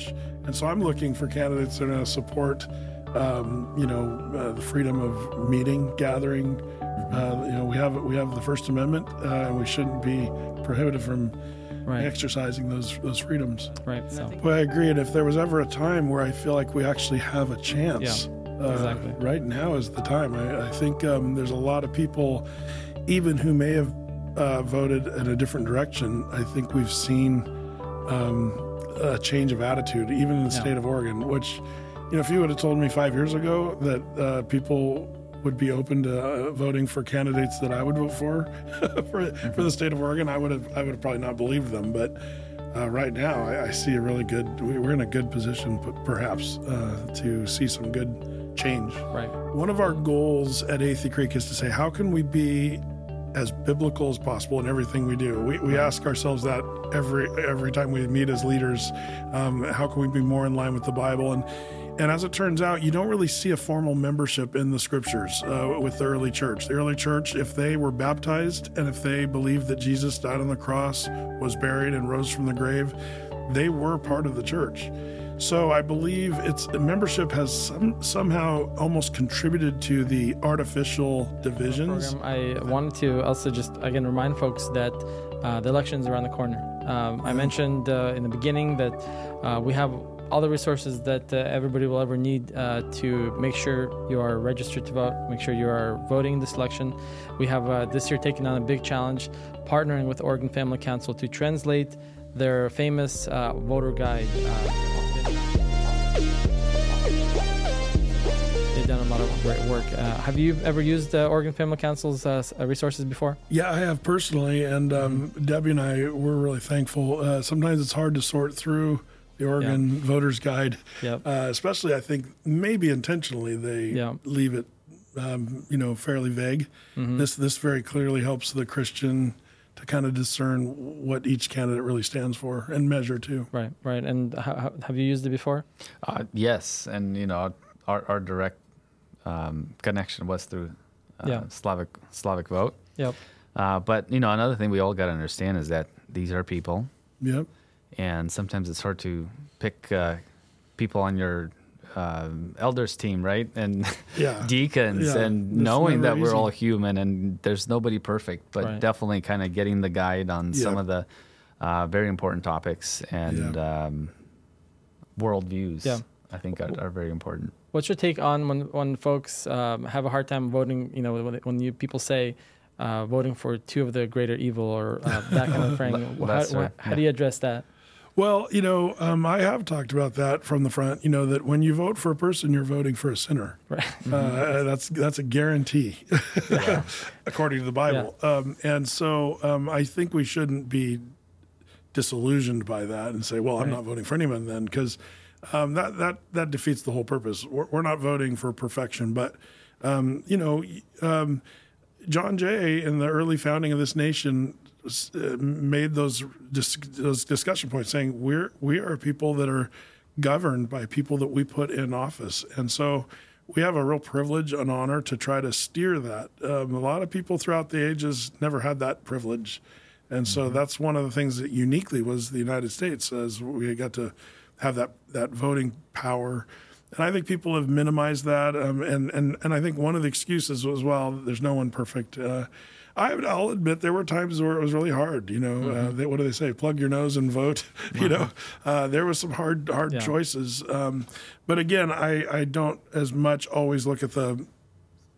church. And so I'm looking for candidates that are going to support, um, you know, uh, the freedom of meeting, gathering. Uh, you know, we have we have the First Amendment, uh, and we shouldn't be prohibited from Right. exercising those those freedoms. Right. So. But I agree. And if there was ever a time where I feel like we actually have a chance, uh, exactly. right now is the time. I, I think um, there's a lot of people, even who may have uh, voted in a different direction. I think we've seen um, a change of attitude, even in the Yeah. state of Oregon. Which, you know, if you would have told me five years ago that uh, people would be open to uh, voting for candidates that I would vote for for, for the state of Oregon, I would have I would have probably not believed them. But uh, right now, I, I see a really good. we- We're in a good position, perhaps, uh, to see some good change. Right. One of our goals at Athey Creek is to say, how can we be as biblical as possible in everything we do? We, we ask ourselves that every every time we meet as leaders. Um, how can we be more in line with the Bible? And and as it turns out, you don't really see a formal membership in the scriptures uh, with the early church. The early church, if they were baptized and if they believed that Jesus died on the cross, was buried, and rose from the grave, they were part of the church. So I believe it's membership has some, somehow almost contributed to the artificial divisions. program, I wanted to also just again remind folks that uh, the election is around the corner. Um, I mentioned uh, in the beginning that uh, we have all the resources that uh, everybody will ever need uh, to make sure you are registered to vote, make sure you are voting in this election. We have uh, this year taken on a big challenge, partnering with Oregon Family Council to translate their famous uh, voter guide. They've done a lot of great work. Uh, have you ever used uh, Oregon Family Council's uh, uh, resources before? Yeah, I have personally, and um, Debbie and I we're really thankful. Uh, sometimes it's hard to sort through the Oregon Voters Guide, Yep. uh, especially I think maybe intentionally they Yeah. leave it, um, you know, fairly vague. This this very clearly helps the Christian to kind of discern what each candidate really stands for and measure too. Right, right. And ha- ha- have you used it before? Uh, yes, and you know our, our direct um, connection was through uh, Yeah. Slavic Slavic vote. Yep. Uh, but you know another thing we all got to understand is that these are people, Yep. and sometimes it's hard to pick uh, people on your um, elders team, right? And Yeah. deacons, Yeah, and it's knowing never that we're all human and there's nobody perfect, but Right. definitely kind of getting the guide on some of the uh, very important topics and um, worldviews. Yeah. I think are, are very important. What's your take on when when folks um, have a hard time voting? You know, when, when you people say uh, voting for two of the greater evil or uh, that kind of thing. Le- how, lesser, how yeah. do you address that? Well, you know, um, I have talked about that from the front. You know that when you vote for a person, you're voting for a sinner. Right. Uh, that's that's a guarantee, according to the Bible. Um, and so um, I think we shouldn't be disillusioned by that and say, "Well, I'm Right. not voting for anyone then," because um, that that that defeats the whole purpose. We're, we're not voting for perfection, but um, you know, um, John Jay in the early founding of this nation uh, made those dis- those discussion points, saying we're we are people that are governed by people that we put in office, and so we have a real privilege and honor to try to steer that. Um, a lot of people throughout the ages never had that privilege, and so that's one of the things that uniquely was the United States, as we got to have that that voting power. And I think people have minimized that, um, and and and I think one of the excuses was, well, there's no one perfect. Uh, I, I'll admit there were times where it was really hard. You know, uh, they, what do they say? Plug your nose and vote. you know, uh, there was some hard hard Yeah. choices. Um, but again, I I don't as much always look at the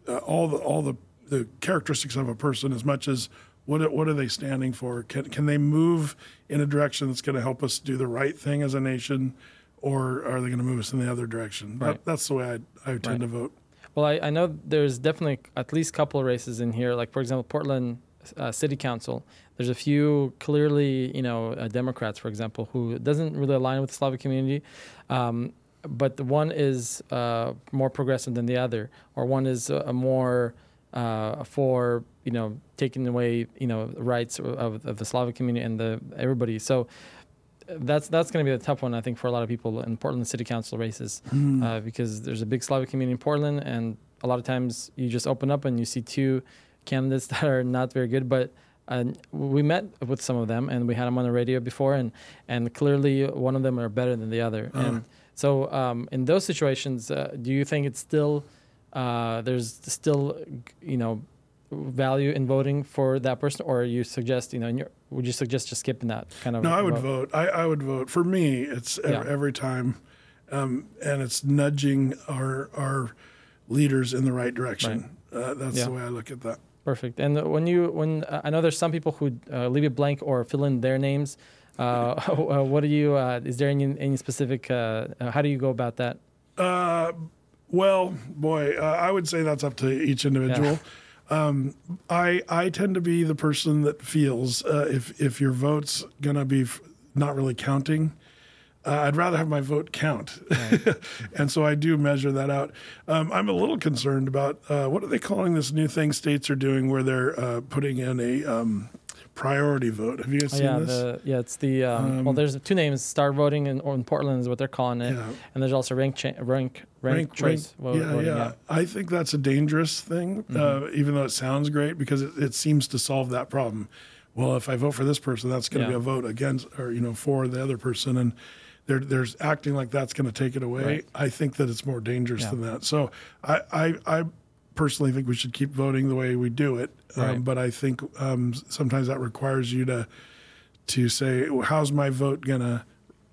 uh, all the all the the characteristics of a person as much as what are- what are they standing for? Can can they move in a direction that's going to help us do the right thing as a nation, or are they going to move us in the other direction? Right. That, that's the way I I tend Right. to vote. Well, I, I know there's definitely at least a couple of races in here. Like for example, Portland uh, City Council. There's a few clearly, you know, uh, Democrats, for example, who doesn't really align with the Slavic community. Um, but the one is uh, more progressive than the other, or one is a more uh, for you know taking away you know rights of, of the Slavic community and the everybody. So that's that's going to be the tough one I think for a lot of people in Portland City Council races uh, because there's a big Slavic community in Portland and a lot of times you just open up and you see two candidates that are not very good but and we met with some of them, and we had them on the radio before, and and clearly one of them are better than the other. Uh-huh. And so, um, in those situations, uh, do you think it's still uh, there's still you know value in voting for that person, or you suggest you know your, would you suggest just skipping that kind of? No, I would vote? vote. I, I would vote. For me, it's Yeah. every time, um, and it's nudging our our leaders in the right direction. Uh, that's Yeah. the way I look at that. Perfect. And when you when uh, I know there's some people who uh, leave it blank or fill in their names. Uh, what do you? Uh, is there any any specific? Uh, uh, how do you go about that? Well, boy, uh, I would say that's up to each individual. Um, I I tend to be the person that feels uh, if if your vote's gonna be f- not really counting. Uh, I'd rather have my vote count, and so I do measure that out. Um, I'm a little concerned about uh, what are they calling this new thing states are doing, where they're uh, putting in a um, priority vote. Have you guys Oh, seen yeah, this? the yeah, it's the um, well. Um, There's two names: Star Voting in, in Portland is what they're calling it, Yeah. and there's also rank cha- rank rank, choice. vo- yeah, voting, yeah, I think that's a dangerous thing, Mm-hmm. uh, even though it sounds great because it, it seems to solve that problem. Well, if I vote for this person, that's going to Yeah. be a vote against or you know for the other person, and they're they're acting like that's going to take it away. Right. I think that it's more dangerous Yeah. than that. So I, I I personally think we should keep voting the way we do it, um, Right. but I think um, sometimes that requires you to to say how's my vote going to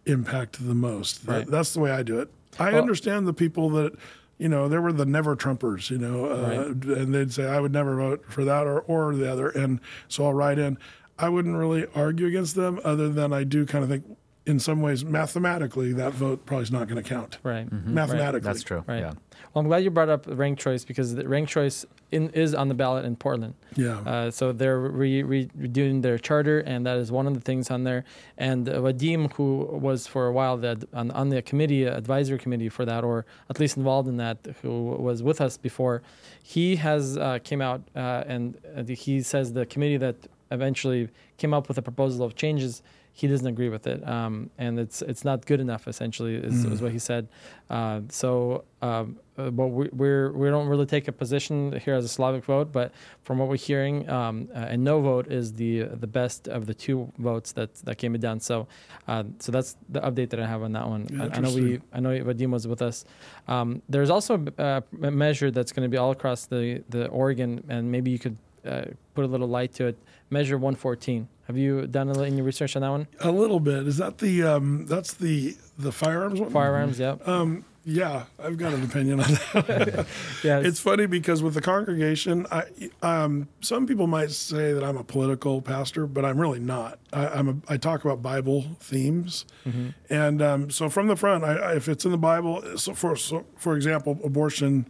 impact the most. That- Right. that's the way I do it. I Well- understand the people that, you know, there were the never Trumpers, you know, uh, and they'd say, I would never vote for that or, or the other. And so I'll write in. I wouldn't really argue against them other than I do kind of think, in some ways, mathematically, that vote probably is not going to count. Right. Mathematically. That's true. Right. Yeah. Well, I'm glad you brought up rank choice because the rank choice in, is on the ballot in Portland. Yeah. Uh, so they're re- re- redoing their charter, and that is one of the things on there. And uh, Vadim, who was for a while the, on, on the committee, uh, advisory committee for that, or at least involved in that, who was with us before, he has uh, came out uh, and uh, he says the committee that eventually came up with a proposal of changes. He doesn't agree with it, um, and it's it's not good enough. Essentially, is, is what he said. Uh, so, um, uh, but we, we're we don't really take a position here as a Slavic vote, but from what we're hearing, um, uh, a no vote is the the best of the two votes that that came down. So, uh, so that's the update that I have on that one. Yeah, I, I know we. I know Vadim was with us. Um, there's also a, a measure that's going to be all across the the Oregon, and maybe you could uh, put a little light to it. Measure 114. Have you done a any research on that one? A little bit. Is that the, um, that's the, the firearms one? Firearms, yeah, Um, yeah, I've got an opinion on that. yeah. It's funny because with the congregation, I, um, some people might say that I'm a political pastor, but I'm really not. I, I'm a, I talk about Bible themes, and um, so from the front, I, I, if it's in the Bible, so for so for example, abortion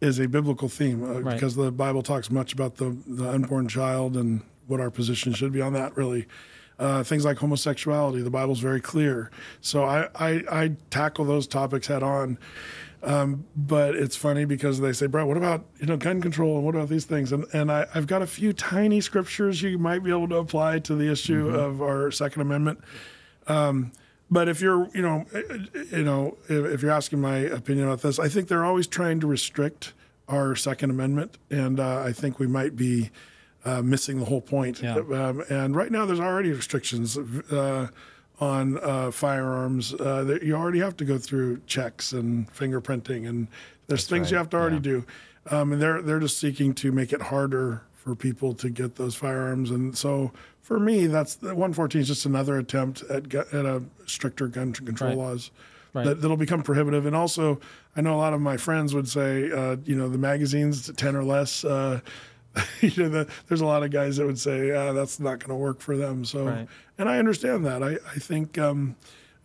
is a biblical theme uh, Right. because the Bible talks much about the the unborn child and what our position should be on that. Really, uh, things like homosexuality, the Bible's very clear. So I, I, I tackle those topics head on. Um, but it's funny because they say, Brett, what about you know gun control and what about these things? And and I, I've got a few tiny scriptures you might be able to apply to the issue of our Second Amendment. Um, but if you're you know eh, eh, you know if, if you're asking my opinion about this, I think they're always trying to restrict our Second Amendment, and uh, I think we might be uh, missing the whole point. Yeah. Um, and right now, there's already restrictions uh, on uh, firearms. Uh, that you already have to go through checks and fingerprinting, and there's things you have to already yeah. do. Um, and they're they're just seeking to make it harder for people to get those firearms. And so, for me, that's the 114 is just another attempt at gu- at a stricter gun control Right. laws Right. that, that'll become prohibitive. And also, I know a lot of my friends would say, uh, you know, the magazines ten or less. Uh, you know, the, there's a lot of guys that would say uh, that's not going to work for them. So, Right. and I understand that. I I think. Um,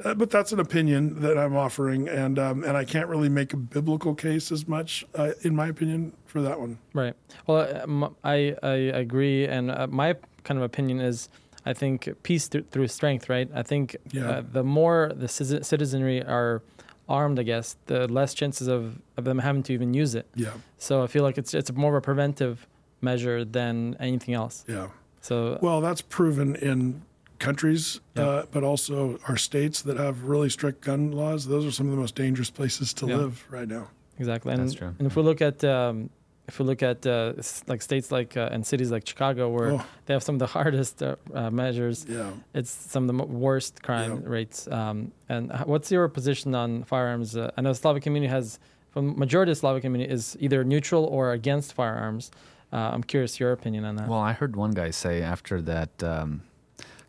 uh, but that's an opinion that I'm offering, and um, and I can't really make a biblical case as much, uh, in my opinion, for that one. Right. Well, um, I I agree, and uh, my kind of opinion is, I think peace th- through strength. Right. I think Yeah. uh, the more the ci- citizenry are armed, I guess, the less chances of, of them having to even use it. Yeah, So I feel like it's it's more of a preventive measure than anything else. yeah. So Well, that's proven in countries, Yeah. uh, but also our states that have really strict gun laws. Those are some of the most dangerous places to Yeah. live right now. exactly, and, That's true. and if we look at um, if we look at uh, like states like uh, and cities like Chicago, where Oh. they have some of the hardest uh, uh, measures, Yeah. it's some of the worst crime Yeah. rates. Um, and what's your position on firearms? Uh, I know the Slavic community has, the majority of the Slavic community is either neutral or against firearms. Uh, I'm curious your opinion on that. Well, I heard one guy say after that um,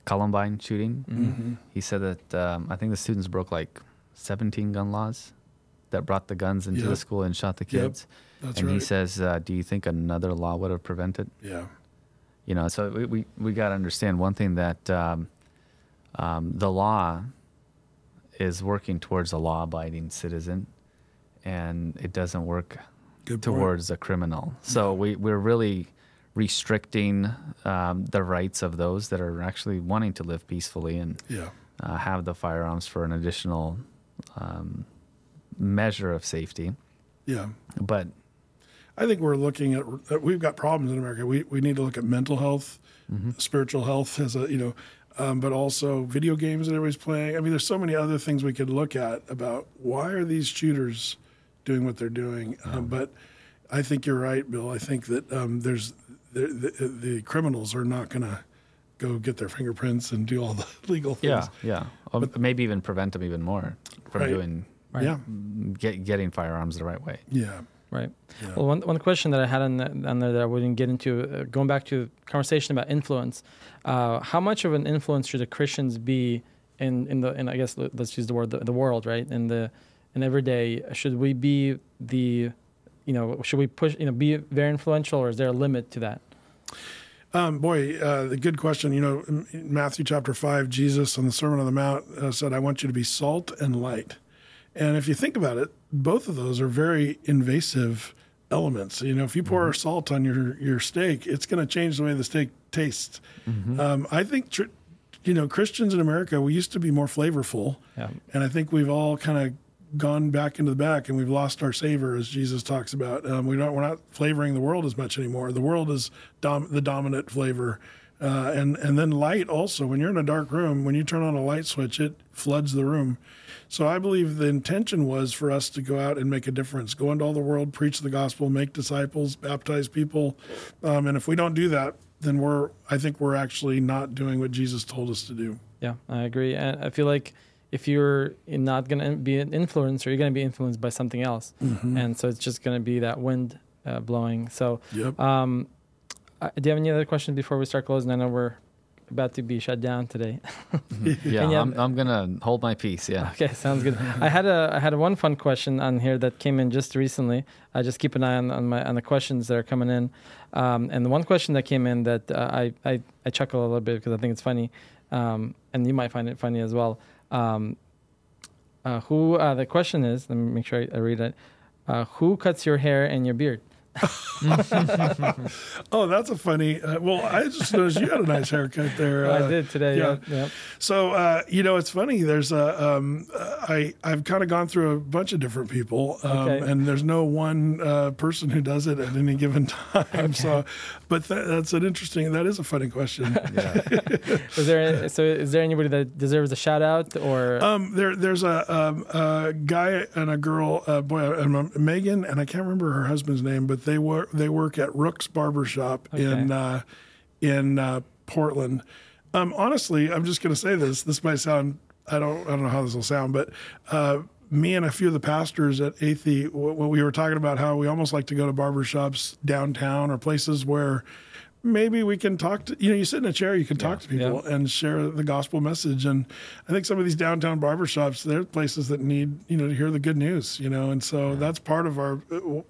Columbine shooting, Mhm. he said that um, I think the students broke like 17 gun laws that brought the guns into the school and shot the Yep. kids. That's and right. he says, uh, "Do you think another law would have prevented?" yeah. You know, so we we, we got to understand one thing that um, um, the law is working towards a law-abiding citizen, and it doesn't work Good point. towards a criminal. So we, we're really restricting um, the rights of those that are actually wanting to live peacefully and Yeah. uh, have the firearms for an additional um, measure of safety. Yeah. But I think we're looking at we've got problems in America. We we need to look at mental health, spiritual health as a you know, um, but also video games that everybody's playing. I mean, there's so many other things we could look at about why are these shooters doing what they're doing. Um, but I think you're right, Bill. I think that um, there's the, the, the criminals are not going to go get their fingerprints and do all the legal things. yeah, yeah, or maybe even prevent them even more from Right. doing Right. Yeah. get, getting firearms the right way. Yeah. Right. Yeah. Well, one, one question that I had on, the, on there that I wouldn't get into, uh, going back to the conversation about influence, uh, how much of an influence should the Christians be in, in the, in I guess let- let's use the word, the, the world, right? In the, in everyday, should we be the, you know, should we push, you know, be very influential or is there a limit to that? Um, boy, uh, the good question. You know, Matthew chapter five, Jesus on the Sermon on the Mount uh, said, "I want you to be salt and light." And if you think about it, both of those are very invasive elements. You know, if you pour salt on your your steak, it's going to change the way the steak tastes. Um, I think, tr- you know, Christians in America, we used to be more flavorful, Yeah. and I think we've all kind of gone back into the back and we've lost our savor, as Jesus talks about. Um, we don't, we're not flavoring the world as much anymore. The world is dom- the dominant flavor. Uh, and, and then light also. When you're in a dark room, when you turn on a light switch, it floods the room. So I believe the intention was for us to go out and make a difference, go into all the world, preach the gospel, make disciples, baptize people. Um, and if we don't do that, then we're, I think we're actually not doing what Jesus told us to do. Yeah, I agree. And I feel like if you're not going to be an influencer, you're going to be influenced by something else. And so it's just going to be that wind uh, blowing. So, Yep. um, uh, do you have any other questions before we start closing? I know we're about to be shut down today. Yeah, yeah, I'm, I'm gonna hold my peace. Yeah. Okay, sounds good. I had a I had a one fun question on here that came in just recently. I just keep an eye on, on my on the questions that are coming in, um, and the one question that came in that uh, I, I I chuckle a little bit because I think it's funny, um, and you might find it funny as well. Um, uh, who uh, the question is? Let me make sure I, I read it. Uh, who cuts your hair and your beard? Oh, that's a funny. Uh, well, I just noticed you had a nice haircut there. I uh, did today. yeah. Yeah. yeah. So uh, you know, it's funny. There's a um, uh, I I've kind of gone through a bunch of different people, um, Okay. and there's no one uh, person who does it at any given time. So, but that, that's an interesting. That is a funny question. Yeah. Is there so is there anybody that deserves a shout out or Um, there, there's a, um, a guy and a girl, uh, boy, Megan, and I can't remember her husband's name, but they work they work at Rook's Barber Shop in uh, in uh, Portland. Um, honestly, I'm just going to say this. This might sound I don't I don't know how this will sound, but uh, me and a few of the pastors at Athey, when we were talking about how we almost like to go to barber shops downtown or places where maybe we can talk to you know you sit in a chair you can talk to people and share the gospel message and i think some of these downtown barber shops they're places that need you know to hear the good news you know and so that's part of our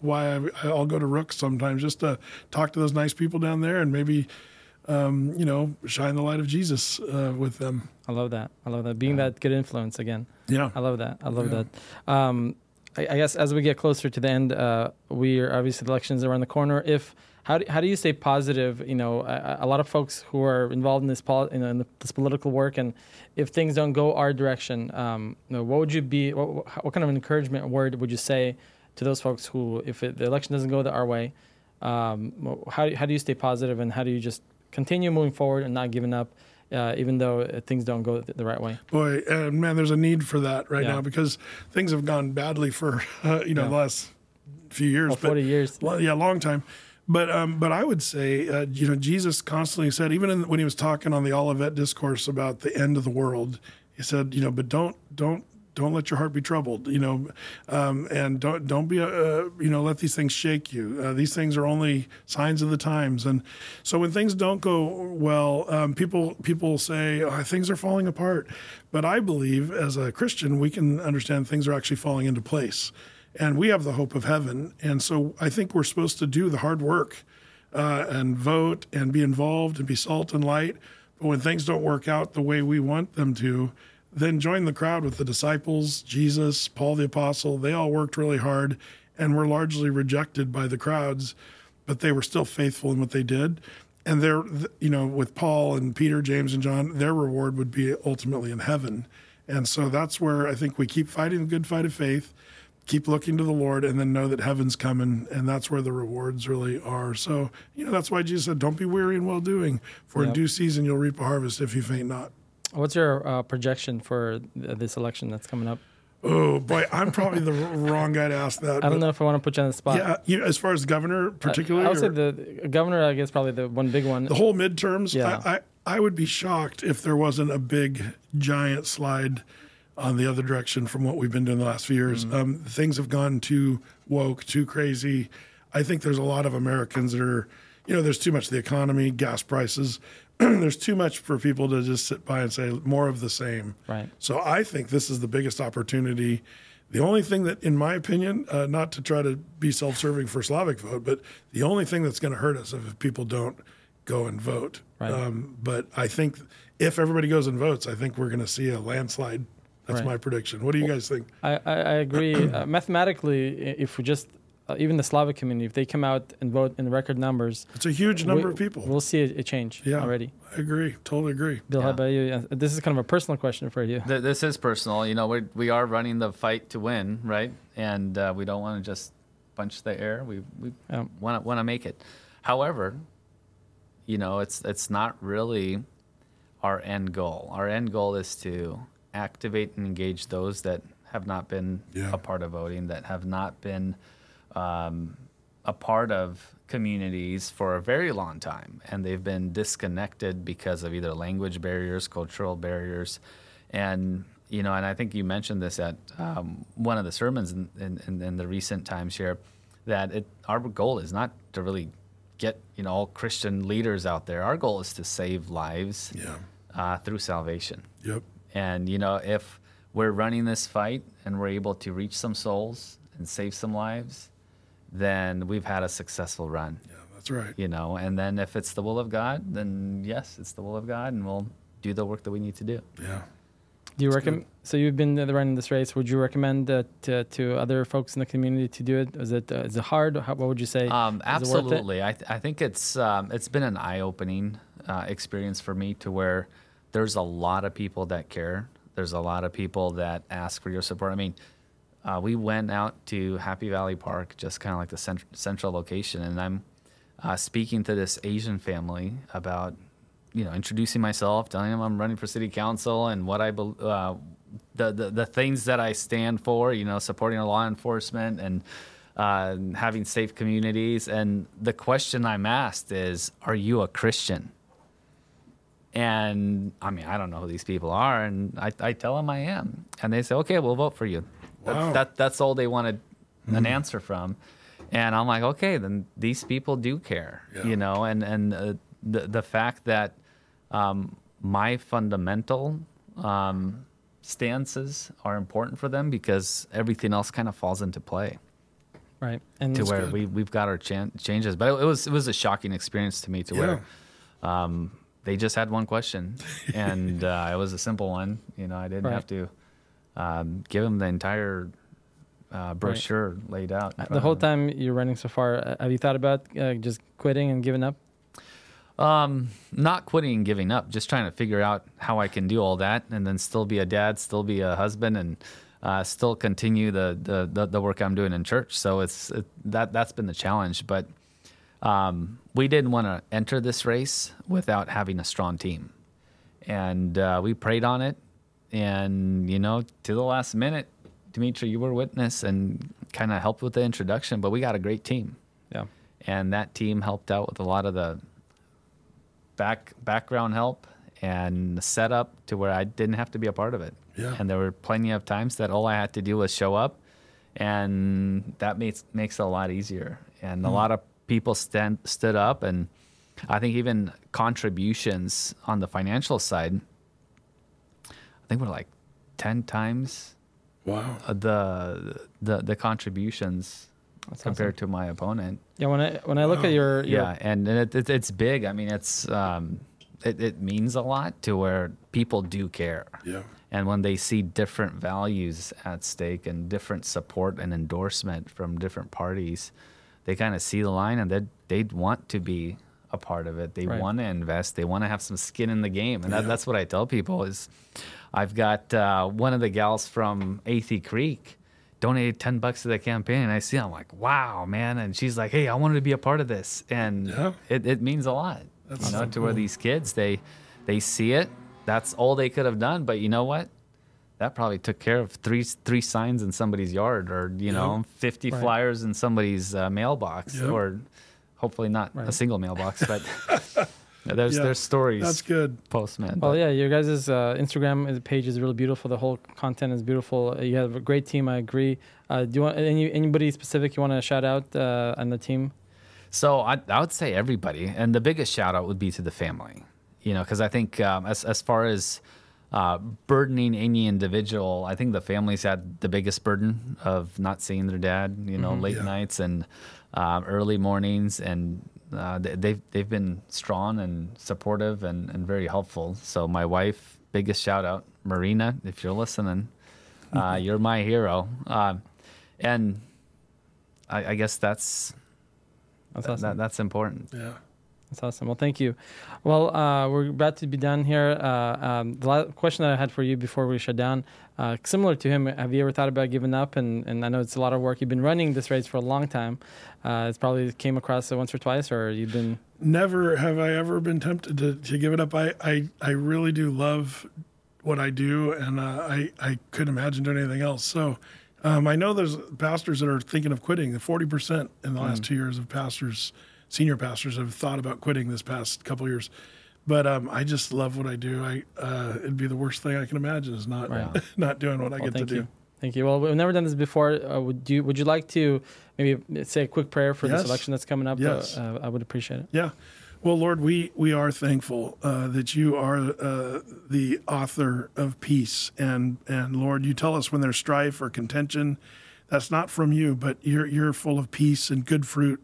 why I, i'll go to rooks sometimes just to talk to those nice people down there and maybe um, you know shine the light of jesus uh, with them I love that. I love that. Being that good influence again. yeah I love that. I love Yeah. that. Um, I, I guess as we get closer to the end, uh, we are obviously the elections around the corner. If how do, how do you stay positive? You know, a, a lot of folks who are involved in this in this political work, and if things don't go our direction, um, you know, what would you be? What, what kind of encouragement word would you say to those folks who, if it, the election doesn't go the, our way, um, how how do you stay positive, and how do you just continue moving forward and not giving up? Uh, even though uh, things don't go the, the right way. boy and man there's a need for that right Yeah. now because things have gone badly for uh, you know Yeah. the last few years. Oh, 40 years. Well, yeah, long time. But um, but I would say, uh, you know, Jesus constantly said, even in, when he was talking on the Olivet discourse about the end of the world, he said, you know, but don't don't don't let your heart be troubled, you know, um, and don't don't be, uh, you know, let these things shake you. Uh, these things are only signs of the times, and so when things don't go well, um, people people say oh, things are falling apart. But I believe, as a Christian, we can understand things are actually falling into place, and we have the hope of heaven. And so I think we're supposed to do the hard work uh, and vote and be involved and be salt and light. But when things don't work out the way we want them to, then join the crowd with the disciples, Jesus, Paul the Apostle. They all worked really hard and were largely rejected by the crowds, but they were still faithful in what they did. And their, you know, with Paul and Peter, James, and John, their reward would be ultimately in heaven. And so that's where I think we keep fighting the good fight of faith, keep looking to the Lord, and then know that heaven's coming. And that's where the rewards really are. So, you know, that's why Jesus said, Don't be weary in well doing, for in due season you'll reap a harvest if you faint not. What's your uh, projection for th- this election that's coming up? Oh boy, I'm probably the wrong guy to ask that. I don't know if I want to put you on the spot. Yeah, you know, as far as governor, particularly, I would say the governor, I guess, probably the one big one. the whole midterms, Yeah. I, I I would be shocked if there wasn't a big giant slide on the other direction from what we've been doing the last few years. Mm-hmm. Um, things have gone too woke, too crazy. I think there's a lot of Americans that are, you know, there's too much of the economy, gas prices. there's too much for people to just sit by and say more of the same. Right. So I think this is the biggest opportunity. The only thing that, in my opinion, uh, not to try to be self-serving for Slavic vote, but the only thing that's going to hurt us if people don't go and vote. Right. Um, but I think if everybody goes and votes, I think we're going to see a landslide. That's Right. my prediction. What do you guys think? I, I, I agree. uh, mathematically, if we just, uh, even the Slavic community, if they come out and vote in record numbers, It's a huge number we- of people. we'll see a, a change yeah, already. I agree. Totally agree. Bill, how about you? This is kind of a personal question for you. Th- This is personal. You know, we we are running the fight to win, right? And uh, we don't want to just punch the air. We we Yeah. want to want to make it. However, you know, it's it's not really our end goal. Our end goal is to activate and engage those that have not been Yeah. a part of voting, that have not been um, a part of communities for a very long time, and they've been disconnected because of either language barriers, cultural barriers, and you know, and I think you mentioned this at um, one of the sermons in, in, in, the recent times here, that it, our goal is not to really get you know all Christian leaders out there. Our goal is to save lives Yeah. uh, through salvation. Yep. And you know, if we're running this fight and we're able to reach some souls and save some lives, then we've had a successful run. Yeah, that's right. You know, and then if it's the will of God, then yes, it's the will of God, and we'll do the work that we need to do. Yeah. Do you recommend? So you've been uh, running this race. Would you recommend that to, to other folks in the community to do it? Is it uh, is it hard? How, what would you say? Um, Is it worth it? absolutely. I, th- I think it's um, it's been an eye opening uh, experience for me to where there's a lot of people that care. There's a lot of people that ask for your support. I mean, uh, we went out to Happy Valley Park, just kind of like the cent- central location, and I'm uh, speaking to this Asian family about, you know, introducing myself, telling them I'm running for city council and what I, bel uh, the, the the things that I stand for, you know, supporting law enforcement and uh, having safe communities. And the question I'm asked is, "Are you a Christian?" And I mean, I don't know who these people are, and I, I tell them I am, and they say, "Okay, we'll vote for you." That- Wow. That, that's all they wanted an answer from, and I'm like, okay, then these people do care, Yeah. you know, and and uh, the the fact that um, my fundamental um, stances are important for them because everything else kind of falls into play right. And to where good. we we've got our chan- changes. But it, it was it was a shocking experience to me to where um, they just had one question, and uh, it was a simple one. You know, I didn't have to um, give them the entire uh, brochure laid out. the whole time you're running so far, uh, have you thought about uh, just quitting and giving up? Um, not quitting and giving up, just trying to figure out how I can do all that and then still be a dad, still be a husband, and uh, still continue the, the, the, the work I'm doing in church. So it's it, that that's been the challenge. But um, we didn't want to enter this race without having a strong team, and uh, we prayed on it. And you know, to the last minute, Dimitri, you were witness, and kind of helped with the introduction, but we got a great team. Yeah. And that team helped out with a lot of the back background help and the setup to where I didn't have to be a part of it. Yeah. And there were plenty of times that all I had to do was show up, and that makes makes it a lot easier. And a mm-hmm. lot of people stand stood up, and I think even contributions on the financial side. I think we're like ten times Wow. the the the contributions That's compared to my opponent. Yeah, when I when I look at your, your Yeah, and it, it, it's big. I mean, it's um, it, it means a lot to where people do care. Yeah. And when they see different values at stake and different support and endorsement from different parties, they kind of see the line and they they want to be a part of it. They Right. want to invest. They want to have some skin in the game, and that, Yeah. that's what I tell people is, I've got uh, one of the gals from Athey Creek donated 10 bucks to the campaign and I see I'm like wow man and she's like hey I wanted to be a part of this and Yeah. it, it means a lot That's you know so to where these kids they they see it that's all they could have done but you know what that probably took care of three three signs in somebody's yard or you know 50 Right. flyers in somebody's uh, mailbox Yep. or hopefully not a single mailbox but there's Yeah, there's stories That's good. postman Well, but- yeah, your guys' uh, Instagram page is really beautiful. The whole content is beautiful. Uh, You have a great team. I agree. Uh, do you want any anybody specific you want to shout out uh, on the team? So I, I would say everybody, and the biggest shout out would be to the family, you know, because I think um, as as far as uh, burdening any individual, I think the families had the biggest burden of not seeing their dad, you know, late Yeah. nights and um, early mornings, and uh, they- they've they've been strong and supportive and, and very helpful. So my wife, biggest shout out, Marina, if you're listening, uh, you're my hero, um, and I, I guess that's That's awesome. that- that's important. Yeah. That's awesome. Well, thank you. Well, uh, we're about to be done here. Uh, um, the last question that I had for you before we shut down, uh, similar to him, have you ever thought about giving up? And, and I know it's a lot of work. You've been running this race for a long time. Uh, it's probably came across it once or twice, or you've been. Never have I ever been tempted to, to give it up. I, I, I really do love what I do, and uh, I, I couldn't imagine doing anything else. So um, I know there's pastors that are thinking of quitting. The 40% in the last two years of pastors, senior pastors, have thought about quitting this past couple years. But um, I just love what I do. I uh, it'd be the worst thing I can imagine is not Right. not doing what I Well, get to thank do. you. Thank you. Well, we've never done this before. Uh, would you Would you like to maybe say a quick prayer for Yes. this election that's coming up? Yes. Uh, uh, I would appreciate it. Yeah. Well, Lord, we, we are thankful uh, that you are uh, the author of peace. And, and Lord, you tell us when there's strife or contention, that's not from you, but you're, you're full of peace and good fruit.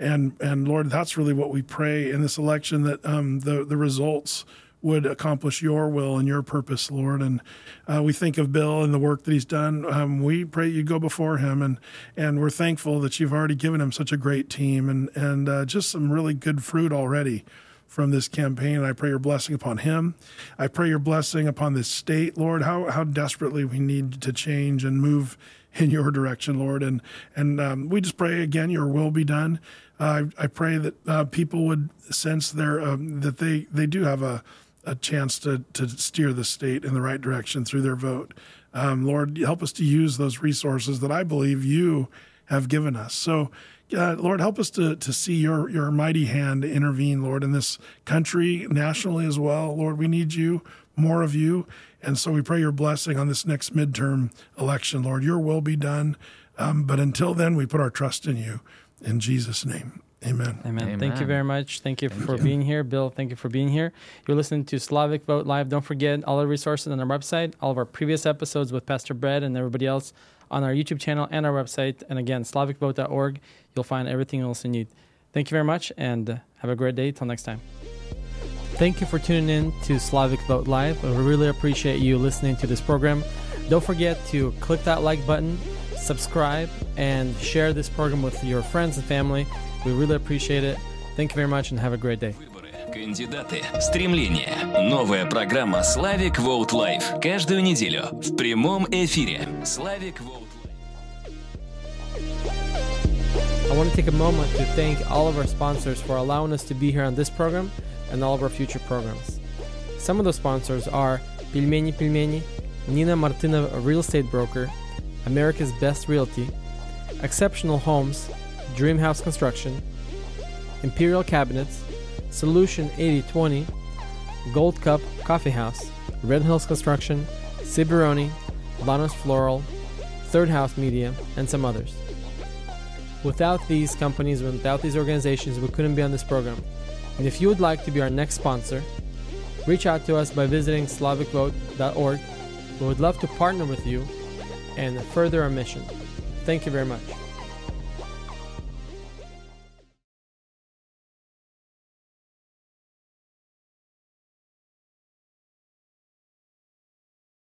And, and Lord, that's really what we pray in this election that um, the, the results would accomplish your will and your purpose, Lord. And uh, we think of Bill and the work that he's done. Um, we pray you go before him, and and we're thankful that you've already given him such a great team and and uh, just some really good fruit already from this campaign. And I pray your blessing upon him. I pray your blessing upon this state, Lord. How how desperately we need to change and move in your direction, Lord. And and um, we just pray again, your will be done. I, I pray that uh, people would sense their um, that they they do have a a chance to to steer the state in the right direction through their vote. Um, Lord, help us to use those resources that I believe you have given us. So, uh, Lord, help us to to see your your mighty hand intervene, Lord, in this country, nationally as well. Lord, we need you, more of you, and so we pray your blessing on this next midterm election, Lord. Your will be done. Um, but until then, we put our trust in you. In Jesus' name, Amen. Amen. Thank you very much. Thank you for you. being here. Bill, thank you for being here. You're listening to Slavic Vote Live. Don't forget all the resources on our website, all of our previous episodes with Pastor Brett and everybody else on our YouTube channel and our website. And again, slavicvote.org. You'll find everything else you need. Thank you very much and uh, have a great day. Till next time. Thank you for tuning in to Slavic Vote Live. We really appreciate you listening to this program. Don't forget to click that like button, subscribe, and share this program with your friends and family. We really appreciate it. Thank you very much and have a great day. Выборы, кандидаты, стремления. Новая программа «Славик Vote Live». Каждую неделю в прямом эфире. «Славик Vote Live». I want to take a moment to thank all of our sponsors for allowing us to be here on this program and all of our future programs. Some of those sponsors are Пельмени Пельмени, Nina Martinov, a real estate broker, America's Best Realty, Exceptional Homes, Dream House Construction, Imperial Cabinets, Solution 8020, Gold Cup Coffee House, Red Hills Construction, Ciberoni, Lanos Floral, Third House Media, and some others. Without these companies, without these organizations, we couldn't be on this program. And if you would like to be our next sponsor, reach out to us by visiting slavicvote.org. We would love to partner with you and further our mission. Thank you very much.